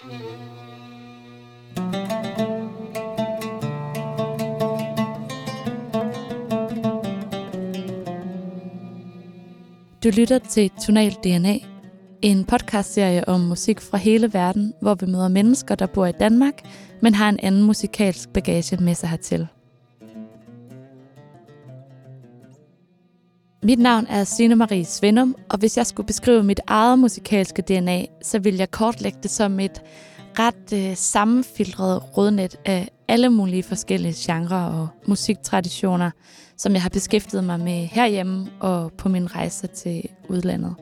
Du lytter til Tonal DNA, en podcastserie om musik fra hele verden, hvor vi møder mennesker, der bor i Danmark, men har en anden musikalsk bagage med sig hertil. Mit navn er Signe Marie Svendum, og hvis jeg skulle beskrive mit eget musikalske DNA, så vil jeg kortlægge det som et ret øh, sammenfiltret rådnet af alle mulige forskellige genrer og musiktraditioner, som jeg har beskæftiget mig med herhjemme og på min rejse til udlandet.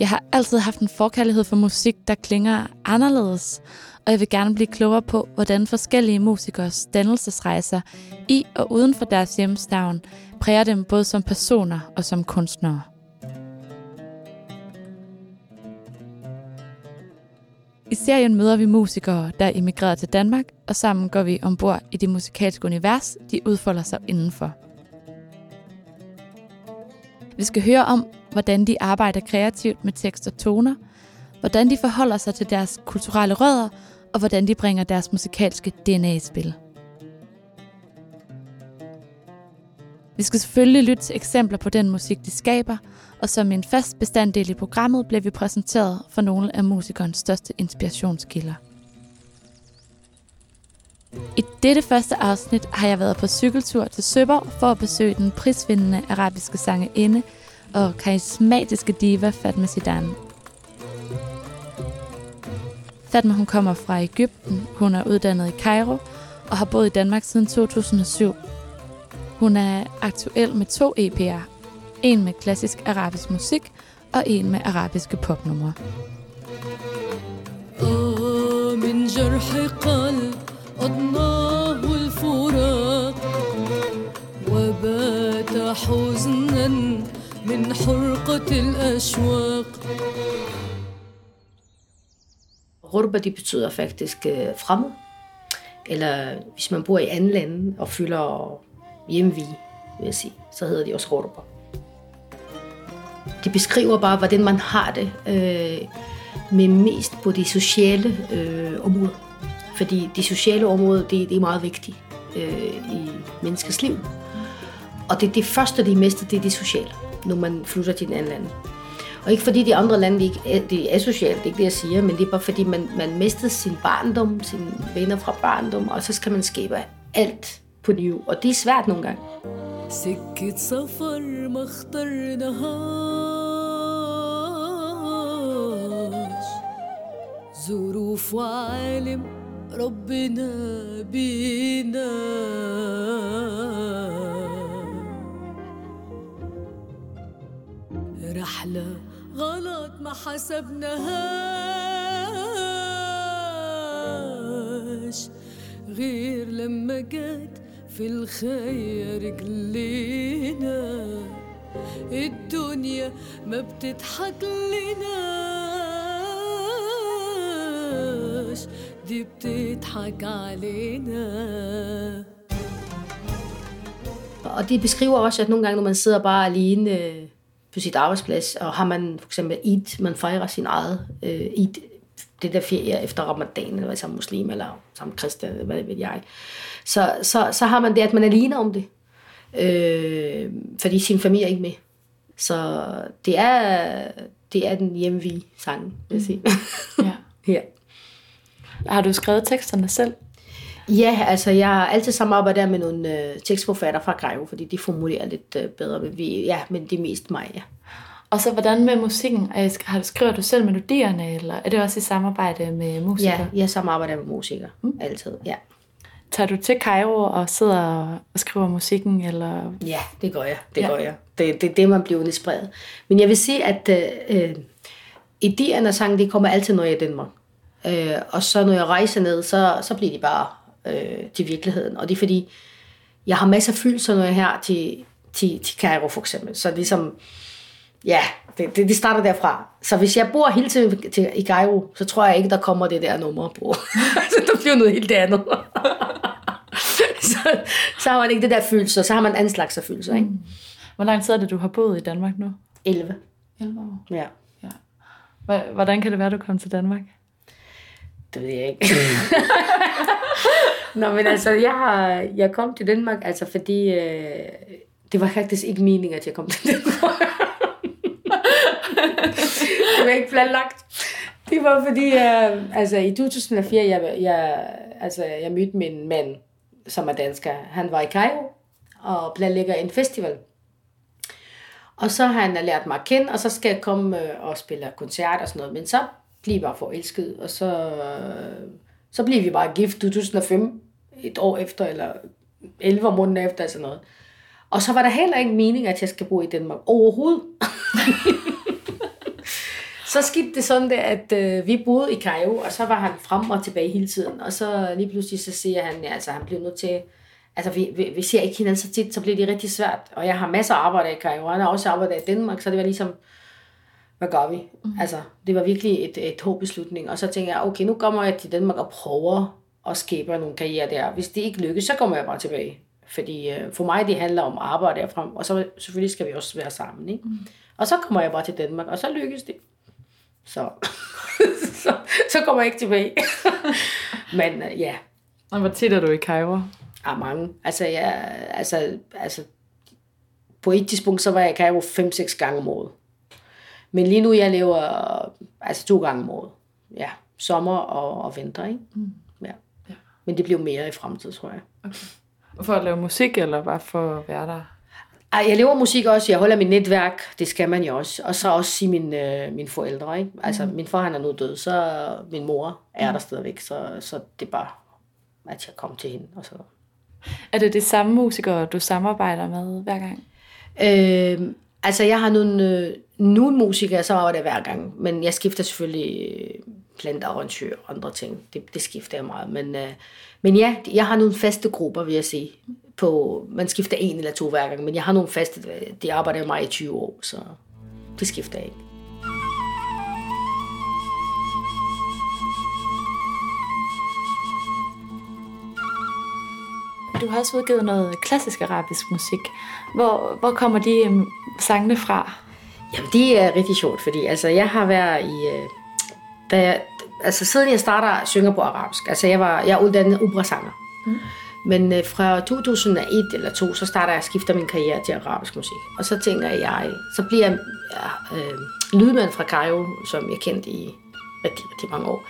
Jeg har altid haft en forkærlighed for musik, der klinger anderledes, og jeg vil gerne blive klogere på, hvordan forskellige musikers dannelsesrejser i og uden for deres hjemstavn præger dem både som personer og som kunstnere. I serien møder vi musikere, der er emigreret til Danmark, og sammen går vi ombord i det musikalske univers, de udfolder sig indenfor. Vi skal høre om, hvordan de arbejder kreativt med tekst og toner, hvordan de forholder sig til deres kulturelle rødder, og hvordan de bringer deres musikalske DNA i spil. Vi skal selvfølgelig lytte til eksempler på den musik, de skaber, og som en fast bestanddel i programmet bliver vi præsenteret for nogle af musikernes største inspirationskilder. I dette første afsnit har jeg været på cykeltur til Søborg for at besøge den prisvindende arabiske sangerinde og karismatiske diva Fatma Zidane. Fatma hun kommer fra Ægypten, hun er uddannet i Cairo og har boet i Danmark siden 2007. Hun er aktuel med to EP'er, en med klassisk arabisk musik og en med arabiske popnumre. من جرح قلب أضناه الفراق وبات حزنا من حرقة الأشواق Rurba, det betyder faktisk øh, fremmed. Eller hvis man bor i andre lande og fylder hjemvi, vil jeg sige, så hedder de også Rurba. Det beskriver bare, hvordan man har det øh, med mest på de sociale øh, områder. Fordi de sociale områder, det, det er meget vigtigt øh, i menneskets liv. Og det, det første, de mister, det er det sociale, når man flytter til en anden land. Og ikke fordi de andre lande, de ikke er, det er socialt, det er ikke det, jeg siger, men det er bare fordi, man, man mister sin barndom, sine venner fra barndom, og så skal man skabe alt på ny. Og det er svært nogle gange. سكة سفر ما اخترناهاش ظروف وعالم ربنا بينا رحلة غلط ما حسبناهاش غير لما جت في الخير رجلينا الدنيا ما بتضحك لناش دي بتضحك علينا Og det beskriver også, at nogle gange, når man sidder bare alene øh, på sit arbejdsplads, og har man for eksempel Eid, man fejrer sin eget øh, Eid, det der ferie efter ramadan, eller som muslim, eller som kristen, eller hvad ved jeg, så, så, så har man det, at man er alene om det. Øh, fordi sin familie er ikke med. Så det er, det er den hjemvige sang, vil jeg sige. Ja. ja. Har du skrevet teksterne selv? Ja, altså jeg har altid samarbejdet med nogle øh, tekstforfatter fra Grejo, fordi de formulerer lidt øh, bedre, men, vi, ja, men det er mest mig, ja. Og så hvordan med musikken? Har du skriver du selv melodierne, eller er det også i samarbejde med musikere? Ja, jeg samarbejder med musikere, mm. altid, ja. Tager du til Cairo og sidder og skriver musikken, eller Ja, det gør jeg, det Ja. gør jeg. Det, det er det, man bliver inspireret. Men jeg vil sige, at øh, øh, idéerne af sangen, det kommer altid, når jeg er i Danmark. Øh, og så når jeg rejser ned, så, så bliver de bare øh, til virkeligheden. Og det er fordi, jeg har masser af følelser, når jeg er her til, til, til Cairo for eksempel. Så ligesom, ja, det, det, det starter derfra. Så hvis jeg bor hele tiden til, i Cairo, så tror jeg ikke, der kommer det der nummer på. så der bliver noget helt andet. så, så har man ikke det der følelser, så har man anden slags af følelser, ikke? hvor lang tid er det, du har boet i Danmark nu? 11. 11 år. Ja. Ja. Hvor- Hvordan kan det være, du kom til Danmark? Det ved jeg ikke. Nå, men altså, jeg, har, jeg kom til Danmark, altså fordi øh, det var faktisk ikke meningen, at jeg kom til Danmark det var ikke planlagt. Det var fordi, øh, altså i 2004, jeg, jeg, altså, jeg mødte min mand, som er dansker. Han var i Cairo og planlægger en festival. Og så har han lært mig at kende, og så skal jeg komme øh, og spille koncert og sådan noget. Men så blev jeg bare forelsket, og så, øh, så blev vi bare gift 2005, et år efter, eller 11 måneder efter, sådan noget. Og så var der heller ikke mening, at jeg skal bo i Danmark overhovedet. så skete det sådan, det, at øh, vi boede i Cairo, og så var han frem og tilbage hele tiden. Og så lige pludselig så siger han, ja, altså han blev nødt til, altså vi, vi, vi ser ikke hinanden så tit, så bliver det rigtig svært. Og jeg har masser af arbejde i Cairo, og han har også arbejdet i Danmark, så det var ligesom, hvad gør vi? Mm. Altså, det var virkelig et, et hård beslutning. Og så tænker jeg, okay, nu kommer jeg til Danmark og prøver at skabe nogle karriere der. Hvis det ikke lykkes, så kommer jeg bare tilbage. Fordi øh, for mig, det handler om arbejde derfrem, og så selvfølgelig skal vi også være sammen. Ikke? Mm. Og så kommer jeg bare til Danmark, og så lykkes det. Så, så, så kommer jeg ikke tilbage. Men øh, ja. Og hvor tit er du i Cairo? Ja, mange. Altså, jeg, altså, altså, på et tidspunkt, så var jeg i Cairo 5-6 gange om året. Men lige nu, jeg lever altså to gange om året. Ja, sommer og, og vinter, ikke? Mm. Ja. ja. Men det bliver mere i fremtiden, tror jeg. Okay. For at lave musik, eller bare for at være der? Ej, jeg laver musik også. Jeg holder mit netværk. Det skal man jo også. Og så også sige min, øh, mine forældre. Ikke? Altså, mm. min far han er nu død, så min mor er mm. der stadigvæk. Så, så det er bare, at jeg kom til hende. Og så. Er det det samme musikere, du samarbejder med hver gang? Øh, altså, jeg har nogle, øh, nogle musikere, så var det hver gang. Men jeg skifter selvfølgelig plantearrangør og andre ting. Det, det skifter jeg meget. Men, øh, men ja, jeg har nogle faste grupper, vil jeg sige. På, man skifter en eller to hver gang, men jeg har nogle faste, de arbejder mig i 20 år, så det skifter jeg ikke. Du har også udgivet noget klassisk arabisk musik. Hvor, hvor kommer de um, sangene fra? Jamen, det er rigtig sjovt, fordi altså, jeg har været i... Øh, da jeg, altså siden jeg starter synger på arabisk, altså jeg, var, jeg er uddannet operasanger. Mm. Men øh, fra 2001 eller 2, så starter jeg skifter min karriere til arabisk musik. Og så tænker jeg, så bliver jeg ja, øh, lydmand fra Cairo, som jeg kendte i rigtig, rigtig mange år.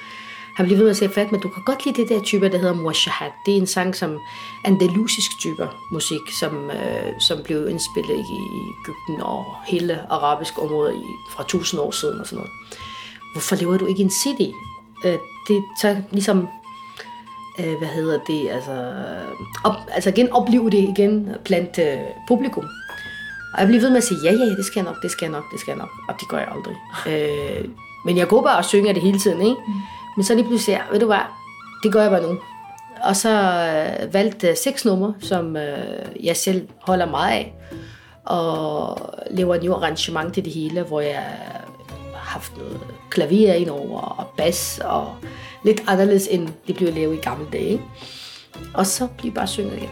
Han bliver ved med at sige, Fatma, du kan godt lide det der type, der hedder Muashahat. Det er en sang som andalusisk typer musik, som, øh, som blev indspillet i Ægypten og hele arabisk område i, fra 1000 år siden og sådan noget. Hvorfor lever du ikke en CD? Øh, det så ligesom øh, hvad hedder det, altså, op, altså igen opleve det igen blandt øh, publikum. Og jeg bliver ved med at sige, ja, ja, det skal jeg nok, det skal jeg nok, det skal jeg nok. Og det gør jeg aldrig. Øh, men jeg går bare og synger det hele tiden, ikke? Mm. Men så lige pludselig, ja, ved du hvad, det gør jeg bare nu. Og så øh, valgte jeg seks numre, som øh, jeg selv holder meget af. Og laver en arrangement til det hele, hvor jeg haft noget klaver ind over, og bas, og lidt anderledes end det blev lavet i gamle dage. Og så bliver bare synget igen.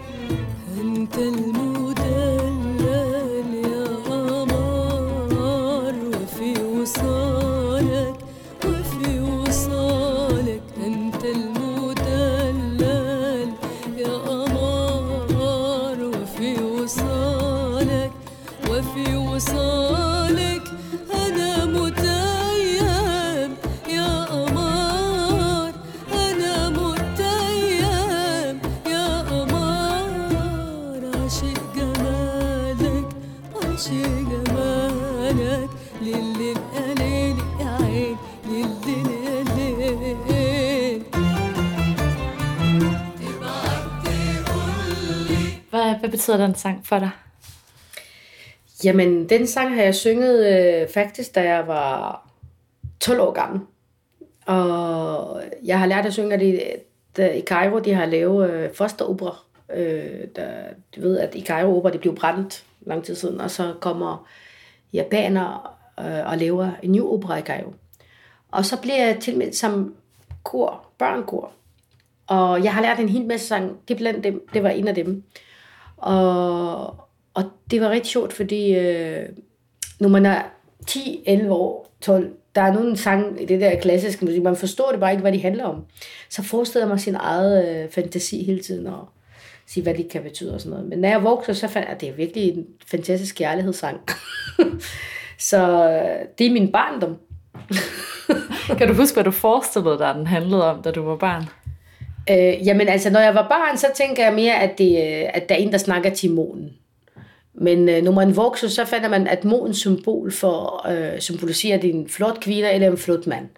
Hvad betyder den sang for dig? Jamen, den sang har jeg synget øh, faktisk, da jeg var 12 år gammel. Og jeg har lært at synge det der, i Cairo. De har lavet øh, fosteropera. Øh, der, du ved, at i Cairo opera, det blev brændt lang tid siden. Og så kommer japaner øh, og laver en ny opera i Cairo. Og så bliver jeg tilmeldt som kor, børnkor. Og jeg har lært en hel masse sang. Det blandt dem, det var en af dem. Og, og det var rigtig sjovt, fordi øh, når man er 10, 11 år, 12, der er nogle sang i det der klassiske musik, man forstår det bare ikke, hvad de handler om. Så forestiller man sin eget øh, fantasi hele tiden, og sige, hvad det kan betyde og sådan noget. Men når jeg voksede, så fandt jeg, at det er virkelig en fantastisk kærlighedssang. så øh, det er min barndom. Kan du huske, hvad du forestillede dig, den handlede om, da du var barn? Øh, jamen altså, når jeg var barn, så tænker jeg mere, at, det, øh, at der er en, der snakker til månen. Men øh, når man vokser, så finder man, at månens symbol for øh, symboliserer, din flot kvinde eller en flot mand.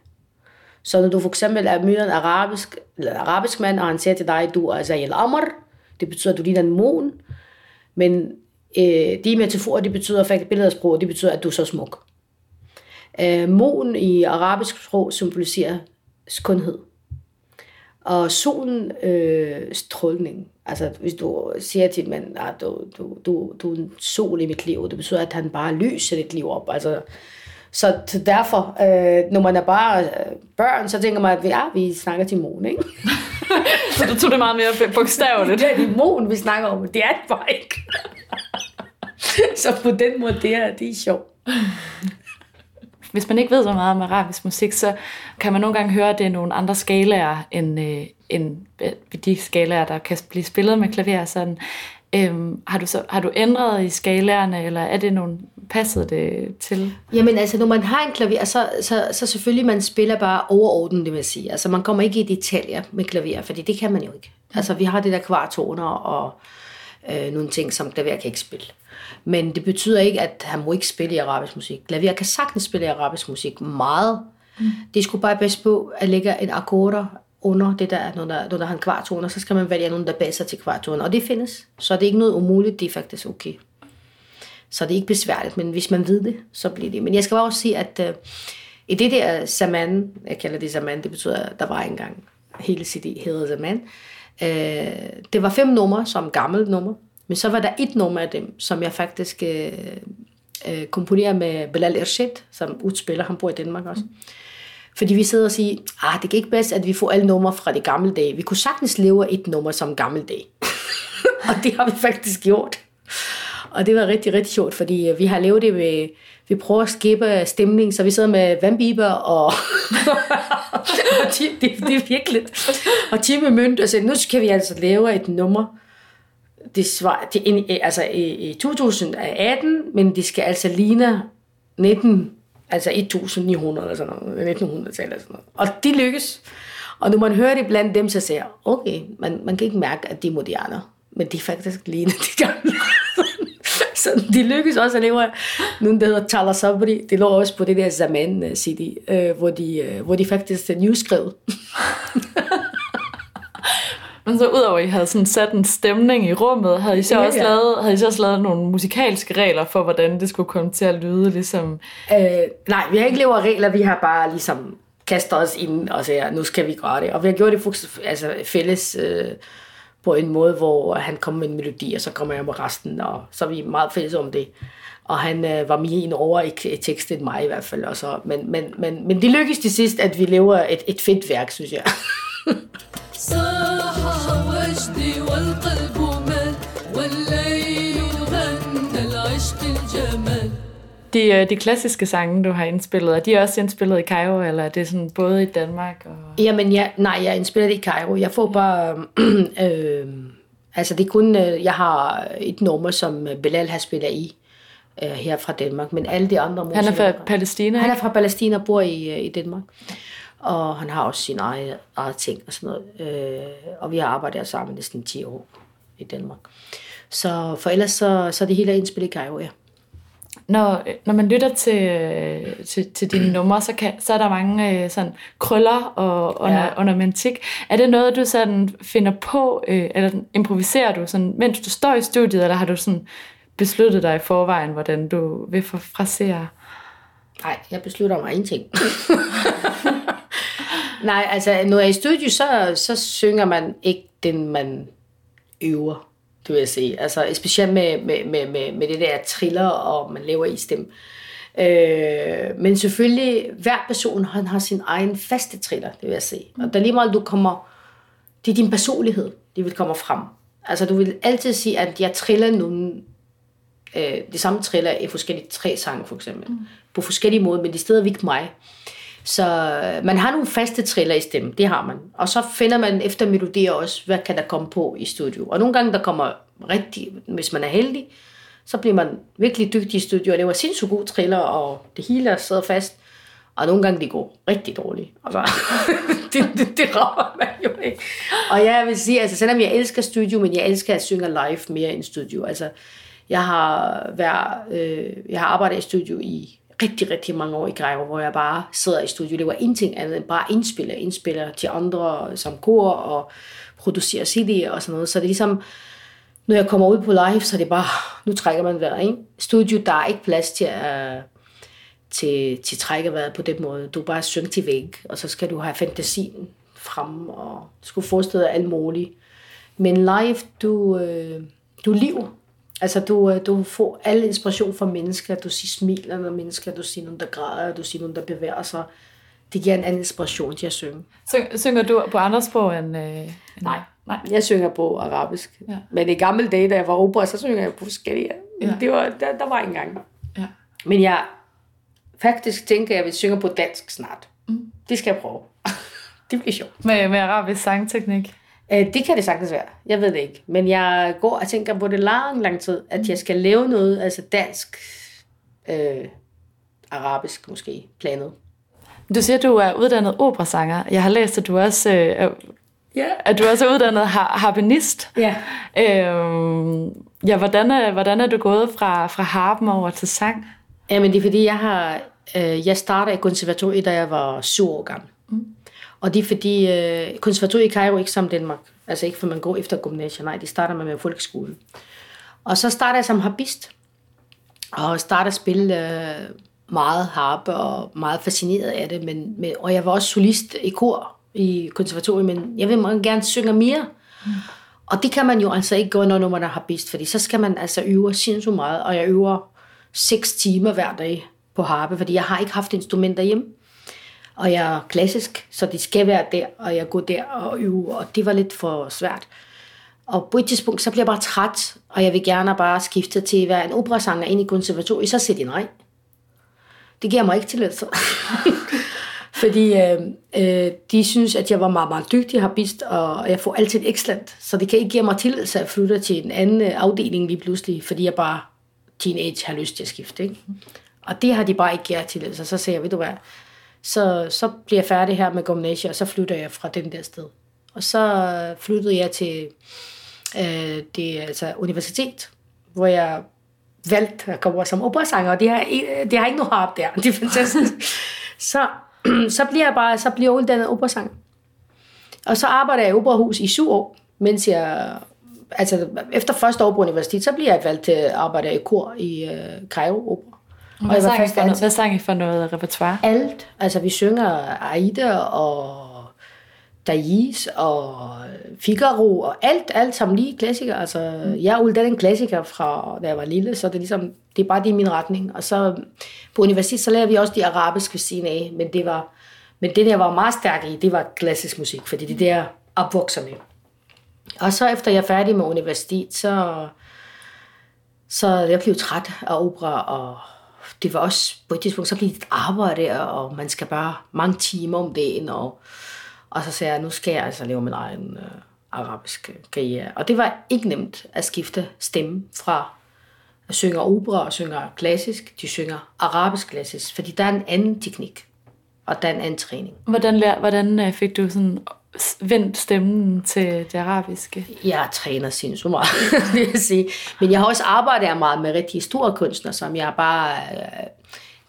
Så når du for eksempel er møder en arabisk, eller arabisk mand, og han siger til dig, du er Zayel Amr, det betyder, at du ligner en mån. Men øh, de metaforer, det betyder faktisk billedsprog, det betyder, at du er så smuk. Øh, månen i arabisk sprog symboliserer skønhed. Og solen øh, strålning. Altså hvis du siger til en mand, at du, du, du, du er en sol i mit liv, det betyder, at han bare lyser dit liv op. Altså, så derfor, øh, når man er bare øh, børn, så tænker man, at ja, vi snakker til månen, ikke? Så du tog det meget mere bogstaveligt. det er det månen, vi snakker om, det er det bare ikke. så på den måde, det er, det er sjovt. Hvis man ikke ved så meget om arabisk musik, så kan man nogle gange høre, at det er nogle andre skalaer, end, øh, end øh, de skalaer, der kan blive spillet med klaver. Sådan. Øhm, har, du så, har du ændret i skalaerne, eller er det nogle passet det til? Jamen altså, når man har en klaver, så, så, så selvfølgelig man spiller bare overordnet, det vil sige. Altså man kommer ikke i detaljer med klaver, fordi det kan man jo ikke. Altså vi har det der kvartoner og øh, nogle ting, som klaver kan ikke spille. Men det betyder ikke, at han må ikke spille i arabisk musik. Klaver kan sagtens spille i arabisk musik meget. Mm. Det skulle bare bedst på at lægge en akkorder under det der, når der, når der har en kvartoner, så skal man vælge nogen, der passer til kvartoner. Og det findes. Så det er ikke noget umuligt, det er faktisk okay. Så det er ikke besværligt, men hvis man ved det, så bliver det. Men jeg skal bare også sige, at uh, i det der Zaman, jeg kalder det Zaman, det betyder, at der var engang, hele CD hedder Zaman, uh, det var fem numre, som gammelt nummer, men så var der et nummer af dem, som jeg faktisk uh, uh, komponerer med Bilal Ershid, som udspiller, han bor i Danmark også. Mm. Fordi vi sidder og siger, ah, det kan ikke bedst, at vi får alle numre fra de gamle dage. Vi kunne sagtens leve et nummer som gammel dag. og det har vi faktisk gjort. Og det var rigtig, rigtig sjovt, fordi vi har lavet det ved, vi prøver at skabe stemning, så vi sidder med vandbiber og, og det, det, det, er virkelig. Og Tim Mønt og sagde, nu skal vi altså lave et nummer, det, svar, det, altså i, i 2018, men det skal altså ligne 19 altså 1900 eller sådan noget, 1900-tallet eller sådan noget. Og de lykkes. Og når man hører det blandt dem, så siger okay, man, man kan ikke mærke, at de er moderne, men de er faktisk lignende de gamle. Så de lykkes også at lave nogen, der hedder Tala Sabri. Det lå også på det der Zaman øh, CD, øh, hvor, de, øh, hvor de faktisk er nyskrevet. Men så udover at I havde sådan sat en stemning i rummet, havde I så, ja, også, ja. Lavet, havde I så også lavet nogle musikalske regler for, hvordan det skulle komme til at lyde? Ligesom... Øh, nej, vi har ikke lavet regler, vi har bare ligesom kastet os ind og siger, nu skal vi gøre det. Og vi har gjort det altså, fælles øh, på en måde, hvor han kom med en melodi, og så kommer jeg med resten, og så er vi meget fælles om det. Og han øh, var mere en over i, i tekstet end mig i hvert fald. Og så, men, men, men, men det lykkedes til sidst, at vi lever et, et fedt værk, synes jeg. De, øh, de klassiske sange, du har indspillet, er de også indspillet i Cairo, eller er det sådan både i Danmark? Og... Jamen, ja, nej, jeg er indspillet i Cairo. Jeg får bare... øh, altså, det er kun... Øh, jeg har et nummer, som Bilal har spillet i øh, her fra Danmark, men alle de andre musikere... Han er fra Palæstina, Han er fra Palæstina og bor i, øh, i Danmark og han har også sine eget, eget ting og sådan noget. Øh, og vi har arbejdet sammen næsten 10 år i Danmark. Så for ellers så, så er det hele indspillet i Cairo, ja. Når, når man lytter til, til, til dine numre, så, kan, så er der mange øh, sådan, krøller og orna, ja. ornamentik. Er det noget, du sådan finder på, øh, eller improviserer du, sådan, mens du står i studiet, eller har du sådan besluttet dig i forvejen, hvordan du vil frasere? Nej, jeg beslutter mig ingenting. Nej, altså når jeg er i studio, så, så synger man ikke den, man øver, det vil jeg sige. Altså specielt med, med, med, med, med det der triller, og man laver i stemme. Øh, men selvfølgelig, hver person han har sin egen faste triller, det vil jeg sige. Og der lige meget du kommer, det er din personlighed, det vil komme frem. Altså du vil altid sige, at jeg triller nogle øh, det samme triller i forskellige tre sange, for eksempel. Mm. På forskellige måder, men det er stadigvæk mig. Så øh, man har nogle faste triller i stemmen, det har man. Og så finder man efter melodier også, hvad kan der komme på i studio. Og nogle gange, der kommer rigtig, hvis man er heldig, så bliver man virkelig dygtig i studio og laver sindssygt gode triller, og det hele sidder fast. Og nogle gange det går rigtig dårligt. Altså, det, det, det rammer man jo ikke. Og jeg vil sige, altså selvom jeg elsker studio, men jeg elsker at synge live mere end studio. Altså, jeg har, været, øh, jeg har arbejdet i studio i rigtig, rigtig mange år i Greve, hvor jeg bare sidder i studiet. Det var ingenting andet end bare indspiller, indspiller til andre som kor og producerer CD'er og sådan noget. Så det er ligesom, når jeg kommer ud på live, så er det bare, nu trækker man vejret, ikke? Studio, der er ikke plads til at til, til trække vejret på den måde. Du bare synge til væg, og så skal du have fantasien frem, og skulle forestille dig alt muligt. Men live, du, øh, du lever Altså, du, øh, du får al inspiration fra mennesker. Du siger smiler når mennesker, du siger nogen, der græder, du siger nogen, der bevæger sig. Det giver en anden inspiration til at synge. Syng, synger du på andre sprog end... Øh, end Nej. Nej, jeg synger på arabisk. Ja. Men i gamle dage, da jeg var opera, så synger jeg på forskellige. Ja. Det var, der, der var ikke engang. Ja. Men jeg faktisk tænker, at jeg vil synge på dansk snart. Mm. Det skal jeg prøve. det bliver sjovt. Med, med arabisk sangteknik. Øh, Det kan det sagtens være. Jeg ved det ikke. Men jeg går og tænker på det lang, lang tid, at jeg skal lave noget, altså dansk, øh, arabisk måske, planet. Du siger, at du er uddannet operasanger. Jeg har læst, at du også, øh, er- Ja. at du også er uddannet har, harpenist. Ja. Øh, ja, hvordan er, hvordan er du gået fra, fra harpen over til sang? Jamen det er fordi, jeg har, øh, jeg startede i konservatoriet, da jeg var syv år gammel. Mm. Og det er fordi, øh, konservatoriet i Cairo ikke som Danmark. Altså ikke for man går efter gymnasiet, nej, de starter man med folkeskolen. Og så startede jeg som harpist. Og startede at spille øh, meget harpe og meget fascineret af det. Men, men, og jeg var også solist i kor i konservatoriet, men jeg vil meget gerne synge mere. Mm. Og det kan man jo altså ikke gøre, når man er harpist, fordi så skal man altså øve sindssygt meget, og jeg øver seks timer hver dag på harpe, fordi jeg har ikke haft instrumenter hjemme. Og jeg er klassisk, så det skal være der, og jeg går der og øver, og det var lidt for svært. Og på et tidspunkt, så bliver jeg bare træt, og jeg vil gerne bare skifte til at være en operasanger ind i konservatoriet, så siger de nej. Det giver mig ikke tilladelse. Fordi øh, øh, de synes, at jeg var meget, meget dygtig harpist, og jeg får altid excellent. Så det kan ikke give mig tilladelse at flytte til en anden øh, afdeling lige pludselig, fordi jeg bare teenage har lyst til at skifte. Ikke? Og det har de bare ikke givet tilladelse. Så sagde jeg, ved du hvad, så, så bliver jeg færdig her med gymnasiet, og så flytter jeg fra den der sted. Og så flyttede jeg til øh, det altså universitet, hvor jeg valgte at komme som operasanger, og det har, ikke- det har ikke noget harp der. Det er fantastisk. så, så bliver jeg bare så bliver jeg uddannet operasanger. Og så arbejder jeg i operahus i syv år, mens jeg... Altså, efter første år på universitet, så bliver jeg valgt til at arbejde i kor i øh, Cairo Opera. Og Hvad sang, I for noget, hvad sang I for noget repertoire? Alt. Altså, vi synger Aida og Dais og Figaro og alt, alt som lige klassikere. Altså, jeg er uddannet en klassiker fra, da jeg var lille, så det er ligesom, det er bare det er min retning. Og så på universitet, så lærer vi også de arabiske ved siden af, men det var, men det, jeg var meget stærk i, det var klassisk musik, fordi det er jeg opvokser med. Og så efter jeg er færdig med universitet, så, så jeg blev træt af opera, og det var også på et tidspunkt, så blev det et arbejde, og man skal bare mange timer om dagen, og, og så sagde jeg, nu skal jeg altså lave min egen øh, arabiske øh, karriere. Og det var ikke nemt at skifte stemme fra at synge opera og synge klassisk, de synger arabisk klassisk, fordi der er en anden teknik, og der er en anden træning. Hvordan, lær, hvordan øh, fik du sådan vendt stemmen til det arabiske? Jeg træner sindssygt meget, vil jeg sige. Men jeg har også arbejdet meget med rigtig store kunstnere, som jeg bare øh,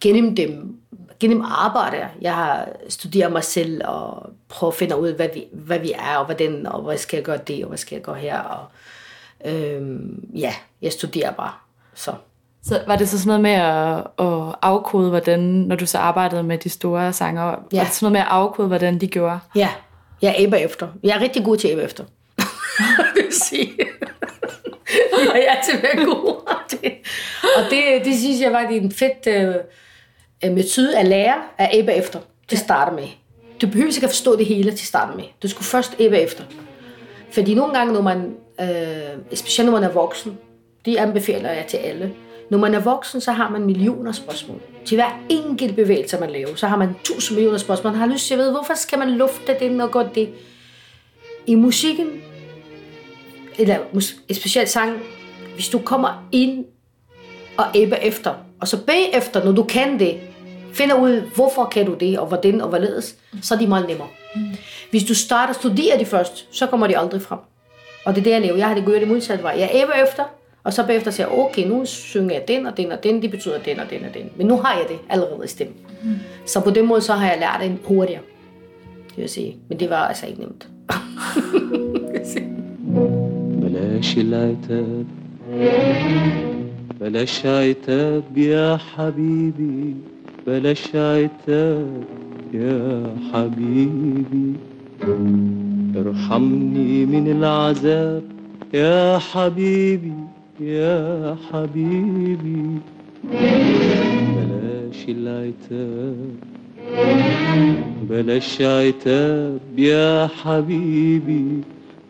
gennem dem, gennem arbejde, jeg har studeret mig selv og prøvet at finde ud af, hvad vi, hvad vi er, og hvordan, og hvad skal jeg gøre det, og hvad skal jeg gøre her. Og, øhm, ja, jeg studerer bare. Så. Så var det så sådan noget med at, at afkode, hvordan, når du så arbejdede med de store sanger. Ja. var det sådan noget med at afkode, hvordan de gjorde? Ja, jeg æber efter. Jeg er rigtig god til at æbe efter. det vil sige. jeg er altid været god til det. Og det, det synes jeg var det en fedt øh, metode at lære at æbe efter til at starte med. Du behøver ikke at forstå det hele til at starte med. Du skulle først æbe efter. Fordi nogle gange, når man, øh, specielt når man er voksen, de anbefaler jeg til alle, når man er voksen, så har man millioner spørgsmål. Til hver enkelt bevægelse, man laver, så har man tusind millioner spørgsmål. Man har lyst til at vide, hvorfor skal man lufte det og godt det? I musikken, eller et specielt sang, hvis du kommer ind og æbber efter, og så bagefter, når du kan det, finder ud, hvorfor kan du det, og hvordan og hvorledes, så er de meget nemmere. Hvis du starter og studerer det først, så kommer de aldrig frem. Og det er det, jeg laver. Jeg har det gjort det modsatte vej. Jeg æbber efter, og så bagefter siger jeg, okay, nu synger jeg den og den og den, det betyder den og den og den. Men nu har jeg det allerede i stemmen. Mm. Så på den måde, så har jeg lært det hurtigere. Det vil sige. Men det var altså ikke nemt. بلاش العتاب بلاش عتاب يا حبيبي بلاش عتاب يا حبيبي ارحمني من العذاب يا حبيبي يا حبيبي. بلاش العتاب. بلاش عتاب يا حبيبي.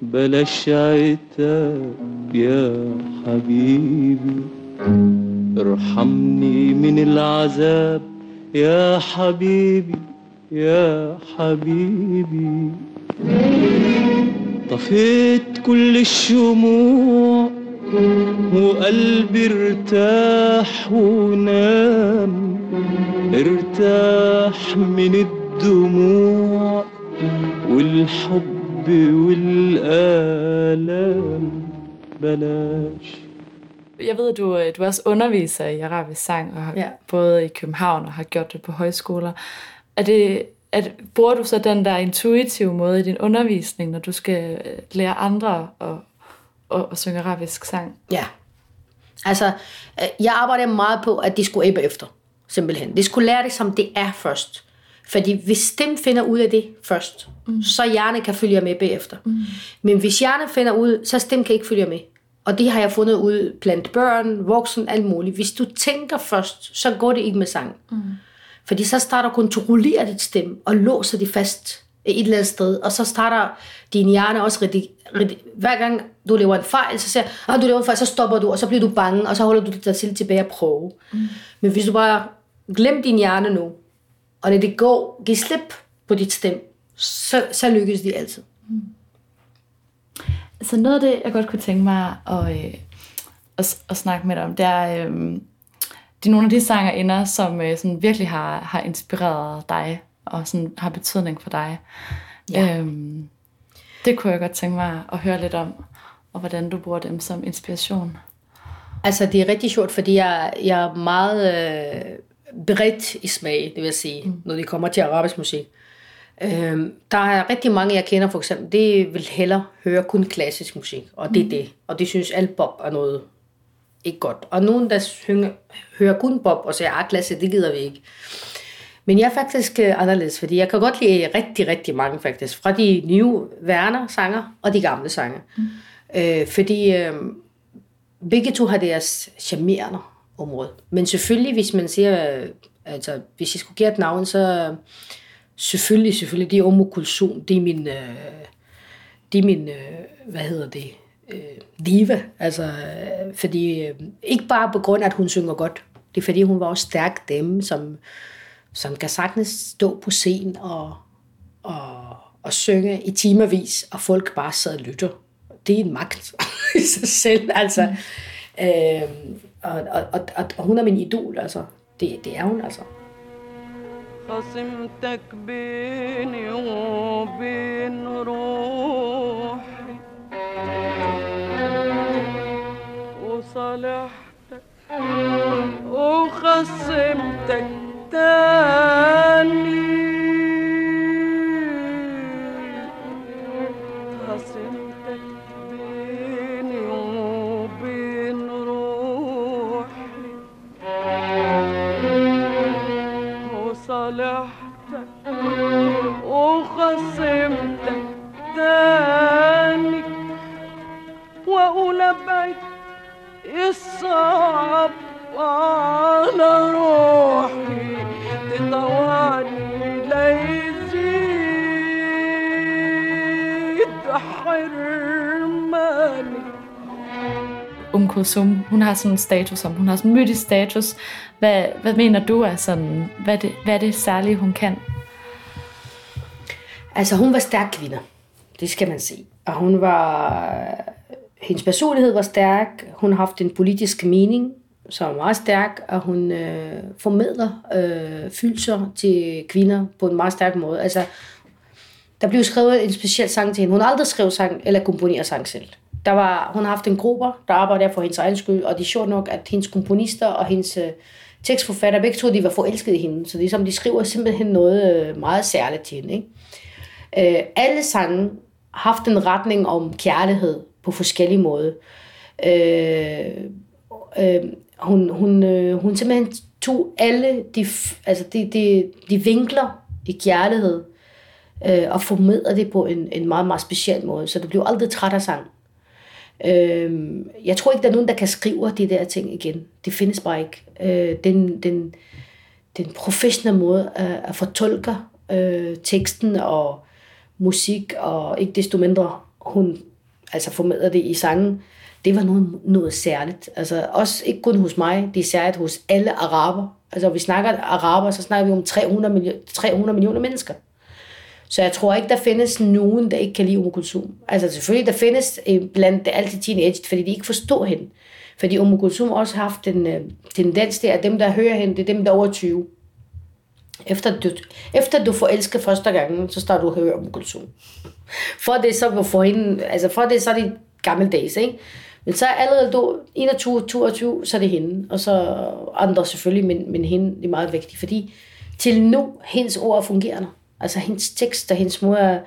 بلاش عتاب يا حبيبي. ارحمني من العذاب يا حبيبي يا حبيبي. طفيت كل الشموع وقلبي ارتاح ونام ارتاح من الدموع والحب والآلام بلاش Jeg ved, at du, øh, du er også underviser i arabisk sang, og har, Ja. både i København og har gjort det på højskoler. Er det, at, bruger du så den der intuitive måde i din undervisning, når du skal øh, lære andre at, at, at synge arabisk sang? Ja. Altså, øh, jeg arbejder meget på, at de skulle æbbe efter. Simpelthen. De skulle lære det, som det er først. Fordi hvis dem finder ud af det først, mm. så hjernen kan følge med bagefter. Mm. Men hvis hjernen finder ud, så stem kan ikke følge med. Og det har jeg fundet ud blandt børn, voksen, alt muligt. Hvis du tænker først, så går det ikke med sang. Mm. Fordi så starter du at kontrollere dit stemme og låser det fast et eller andet sted. Og så starter din hjerne også rigtig, rigtig hver gang du laver en fejl, så siger ah, du laver en fejl, så stopper du, og så bliver du bange, og så holder du dig til tilbage at prøve. Mm. Men hvis du bare glem din hjerne nu, og når det går, giv slip på dit stem, så, så lykkes det altid. Så noget af det, jeg godt kunne tænke mig at, øh, at, at snakke med dig om, det er, øh, det er nogle af de sangerinder, som øh, sådan virkelig har, har inspireret dig, og sådan har betydning for dig. Ja. Øhm, det kunne jeg godt tænke mig at høre lidt om, og hvordan du bruger dem som inspiration. Altså, det er rigtig sjovt, fordi jeg, jeg er meget øh, bredt i smag, det vil sige, mm. når det kommer til arabisk musik. Øhm, der er rigtig mange, jeg kender for eksempel, det vil hellere høre kun klassisk musik, og det er det. Og de synes, alt pop er noget ikke godt. Og nogen, der synger, hører kun pop og siger, ah, klassisk, det gider vi ikke. Men jeg er faktisk øh, anderledes, fordi jeg kan godt lide rigtig, rigtig mange faktisk. Fra de nye værner sanger og de gamle sange. Mm. Øh, fordi øh, begge to har deres charmerende område. Men selvfølgelig, hvis man siger, øh, altså hvis jeg skulle give et navn, så øh, selvfølgelig, selvfølgelig, det er Omo Kulsum, det er min, øh, det er min, øh, hvad hedder det, øh, diva. Altså, øh, fordi, øh, ikke bare på grund af, at hun synger godt. Det er fordi, hun var også stærk dem, som, som kan sagtens stå på scenen og, og, og synge i timervis, og folk bare sidder og lytter. Det er en magt i sig selv, altså. Mm. Øh, og, og, og, og, og hun er min idol, altså. Det, det er hun, altså. خصمتك بيني وبين روحي وصالحتك وخصمتك تاني خصمتك بيني وبين روحي. وصالحتك وخصمتك تاني. واقول ابعد الصعب على روحي. تطوعني ليزيد حرماني Um Kulsum, hun har sådan en status, som hun har sådan en mytisk status. Hvad, hvad mener du er sådan, hvad det, hvad er det særlige, hun kan? Altså, hun var stærk kvinde. Det skal man se. Og hun var... Hendes personlighed var stærk. Hun har haft en politisk mening, som er meget stærk, og hun øh, formidler øh, følelser til kvinder på en meget stærk måde. Altså, der blev skrevet en speciel sang til hende. Hun har aldrig skrevet sang eller komponeret sang selv. Der var, hun har haft en gruppe, der arbejder for hendes egen skyld, og det er sjovt nok, at hendes komponister og hendes øh, tekstforfatter, begge to, de var forelskede i hende. Så det er som, de skriver simpelthen noget øh, meget særligt til hende. Ikke? Øh, alle sange har haft en retning om kærlighed på forskellige måder. Øh, øh, hun, hun, øh, hun simpelthen tog alle de, altså de, de, de vinkler i kærlighed øh, og formidlede det på en, en meget, meget speciel måde. Så du bliver aldrig træt af sang. Øh, jeg tror ikke, der er nogen, der kan skrive de der ting igen. Det findes bare ikke. Øh, den, den, den professionelle måde at, at fortolke øh, teksten og musik, og ikke desto mindre hun altså formidler det i sangen, det var noget, noget særligt. Altså også ikke kun hos mig, det er særligt hos alle araber. Altså vi snakker araber, så snakker vi om 300, millioner, 300 millioner mennesker. Så jeg tror ikke, der findes nogen, der ikke kan lide Umm Altså selvfølgelig, der findes øh, blandt altid teenage, fordi de ikke forstår hende. Fordi Umm Kulsum også har haft en øh, tendens til, at dem, der hører hende, det er dem, der er over 20. Efter du, efter du forelsker første gang, så starter du at høre Umm For det så for hende, altså for det så er det gammeldags, ikke? Men så er allerede du 21, 22, så er det hende. Og så andre selvfølgelig, men, men hende er meget vigtig, Fordi til nu, hendes ord er fungerende. Altså hendes tekst og hendes måde,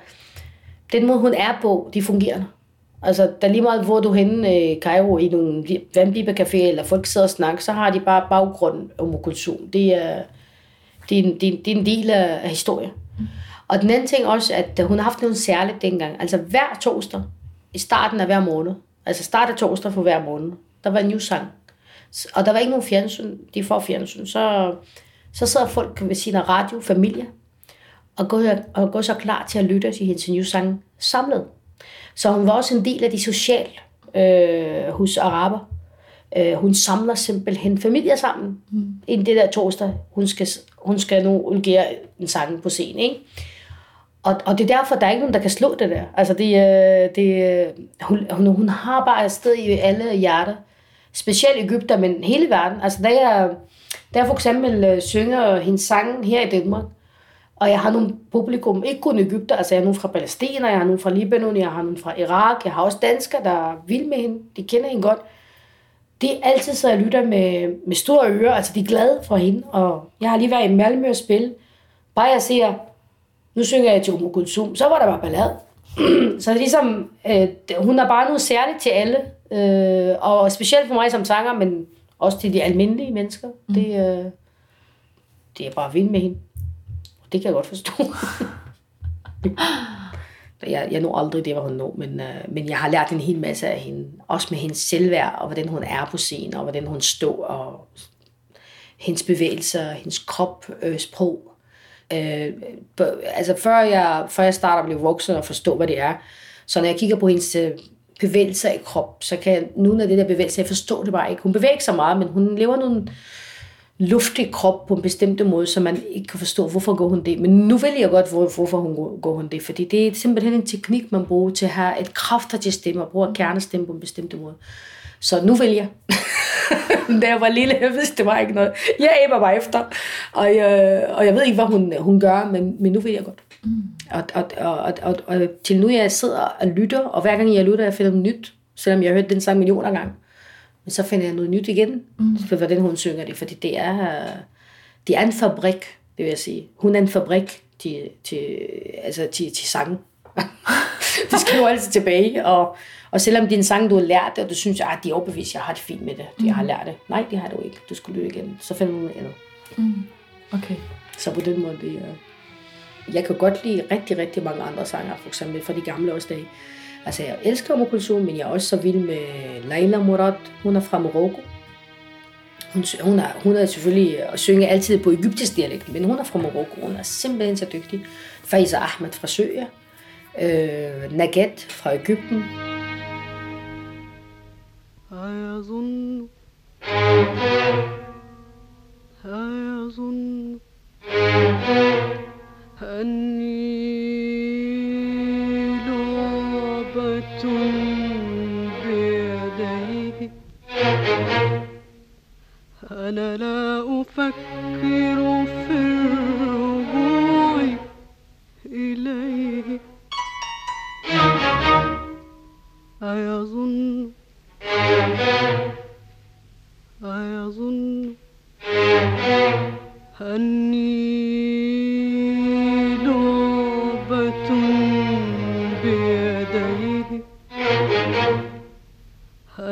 den måde hun er på, de fungerer. Altså, der er lige meget, hvor du er henne øh, i Cairo i nogle vandbibercafé, eller folk sidder og snakker, så har de bare baggrund om kultur. Det er, det er, en, det er, det er en del af, af historien. Mm. Og den anden ting også, at hun har haft noget særligt dengang. Altså hver torsdag, i starten af hver måned, altså start af torsdag for hver måned, der var en ny sang. Og der var ikke nogen fjernsyn, de får fjernsyn. Så, så sidder folk ved sin radio, familie, og går, og går så klar til at lytte til hendes nye sang samlet. Så hun var også en del af de sociale øh, hos araber. Øh, hun samler simpelthen familier sammen mm. inden det der torsdag. Hun skal, hun skal nu udgive en sang på scenen. Ikke? Og, og det er derfor, der er ikke nogen, der kan slå det der. Altså, det, øh, det, øh, hun, hun, hun har bare et sted i alle hjerter. Specielt Ægypter, men hele verden. Altså, da jeg, da jeg for eksempel øh, synger hendes sang her i Danmark, og jeg har nogle publikum, ikke kun Ægypter, altså jeg har nogle fra Palæstina, jeg har nogle fra Libanon, jeg har nogle fra Irak, jeg har også danskere, der vil med hende, de kender hende godt. Det er altid så, jeg lytter med, med store ører, altså de er glade for hende, og jeg har lige været i Malmø og spille. Bare jeg ser, nu synger jeg til Umu Kulsum, så var der bare ballade. så ligesom, øh, hun er bare noget særligt til alle, øh, og specielt for mig som sanger, men også til de almindelige mennesker. Mm. Det, øh, det er bare vild med hende. Det kan jeg godt forstå. jeg, jeg når aldrig det, hvad hun når, men, øh, men jeg har lært en hel masse af hende. Også med hendes selvværd, og hvordan hun er på scenen, og hvordan hun står, og hendes bevægelser, hendes krop, øh, sprog. Øh, altså før jeg, før jeg starter at blive voksen og forstå, hvad det er, så når jeg kigger på hendes øh, bevægelser i krop, så kan jeg, nogle af det der bevægelser, jeg forstår det bare ikke. Hun bevæger sig meget, men hun lever nogle luftig krop på en bestemt måde, så man ikke kan forstå, hvorfor går hun det. Men nu ved jeg godt, hvor, hvorfor hun går hun det. Fordi det er simpelthen en teknik, man bruger til at have et kraft til stemme, og bruger kernestemme på en bestemt måde. Så nu vil jeg. da jeg var lille, jeg vidste det var ikke noget. Jeg æber bare efter, og jeg, og jeg ved ikke, hvad hun, hun gør, men, men nu vil jeg godt. Mm. Og, og, og, og, og, til nu jeg sidder og lytter, og hver gang jeg lytter, jeg finder noget nyt, selvom jeg har hørt den sang millioner gange. Men så finder jeg noget nyt igen, mm. for hvordan hun synger det, fordi det er, det er en fabrik, det vil jeg sige. Hun er en fabrik til, til, altså til, til sang. det skal jo altid tilbage, og, og selvom en sang, du har lært det, og du synes, at ah, de er overbevist, jeg har det fint med det, mm. jeg har lært det. Nej, det har du ikke. Du skulle lytte igen. Så finder du noget andet. Mm. Okay. Så på den måde, det er... Jeg kan godt lide rigtig, rigtig mange andre sanger, for eksempel fra de gamle også dage. Altså, jeg elsker Umm men jeg er også så vild med Laila Murad. Hun er fra Marokko. Hun, hun, er, hun er selvfølgelig at synge altid på egyptisk dialekt, men hun er fra Marokko. Hun er simpelthen så dygtig. Faiza Ahmed fra Søger. Øh, Naget fra Ægypten. أيظن أني لعبة بيديه أنا لا أفكر في الرجوع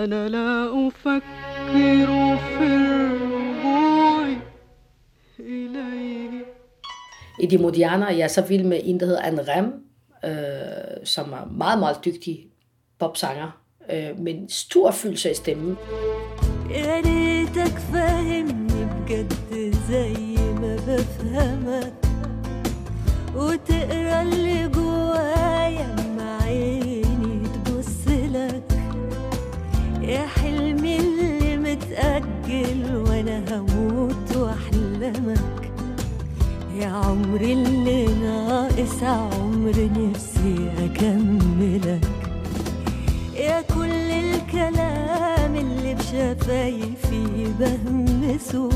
أنا لا أفكر في الرجوع إليه I de Modianer er jeg så vild med en, der hedder Anne Rem, øh, som er meget, meget dygtig popsanger, øh, med en stor følelse i stemmen. يا ريتك فاهمني بجد زي ما بفهمك وتقرا اللي جوايا واحلمك يا عمري اللي ناقص عمر نفسي أكملك. يا كل الكلام اللي بشفايفي بهمسه.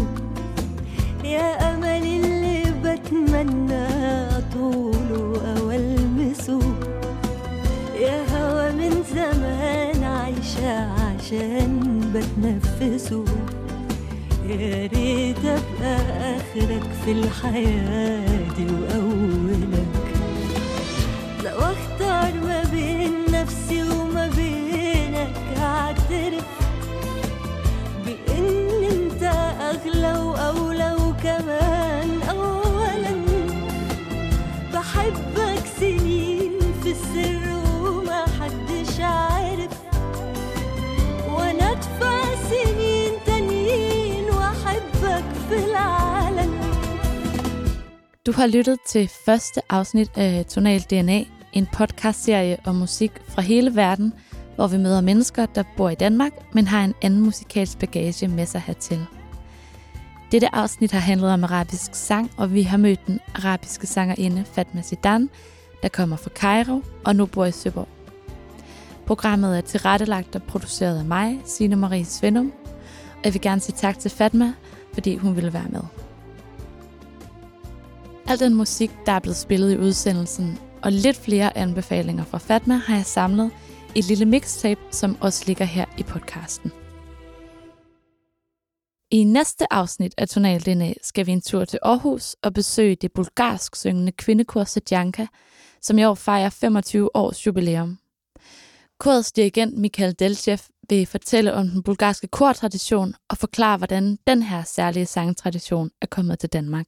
يا أمل اللي بتمنى أطوله أو ألمسه. يا هوا من زمان عايشة عشان بتنفسه. يا ريت أبقى آخرك في الحياة دي وأولك. لو أختار ما بين نفسي وما بينك أعترف بإن أنت أغلى وأولى وكمان. Du har lyttet til første afsnit af Tonal DNA, en podcastserie om musik fra hele verden, hvor vi møder mennesker, der bor i Danmark, men har en anden musikalsk bagage med sig hertil. Dette afsnit har handlet om arabisk sang, og vi har mødt den arabiske sangerinde Fatma Sidan, der kommer fra Cairo og nu bor i Søborg. Programmet er tilrettelagt og produceret af mig, Signe Marie Svendum, og jeg vil gerne sige tak til Fatma, fordi hun ville være med. Al den musik, der er blevet spillet i udsendelsen, og lidt flere anbefalinger fra Fatma, har jeg samlet i et lille mixtape, som også ligger her i podcasten. I næste afsnit af Tonal DNA skal vi en tur til Aarhus og besøge det bulgarsk syngende kvindekor Sedjanka, som i år fejrer 25 års jubilæum. Korets dirigent Michael Delchev vil fortælle om den bulgarske kortradition og forklare, hvordan den her særlige sangtradition er kommet til Danmark.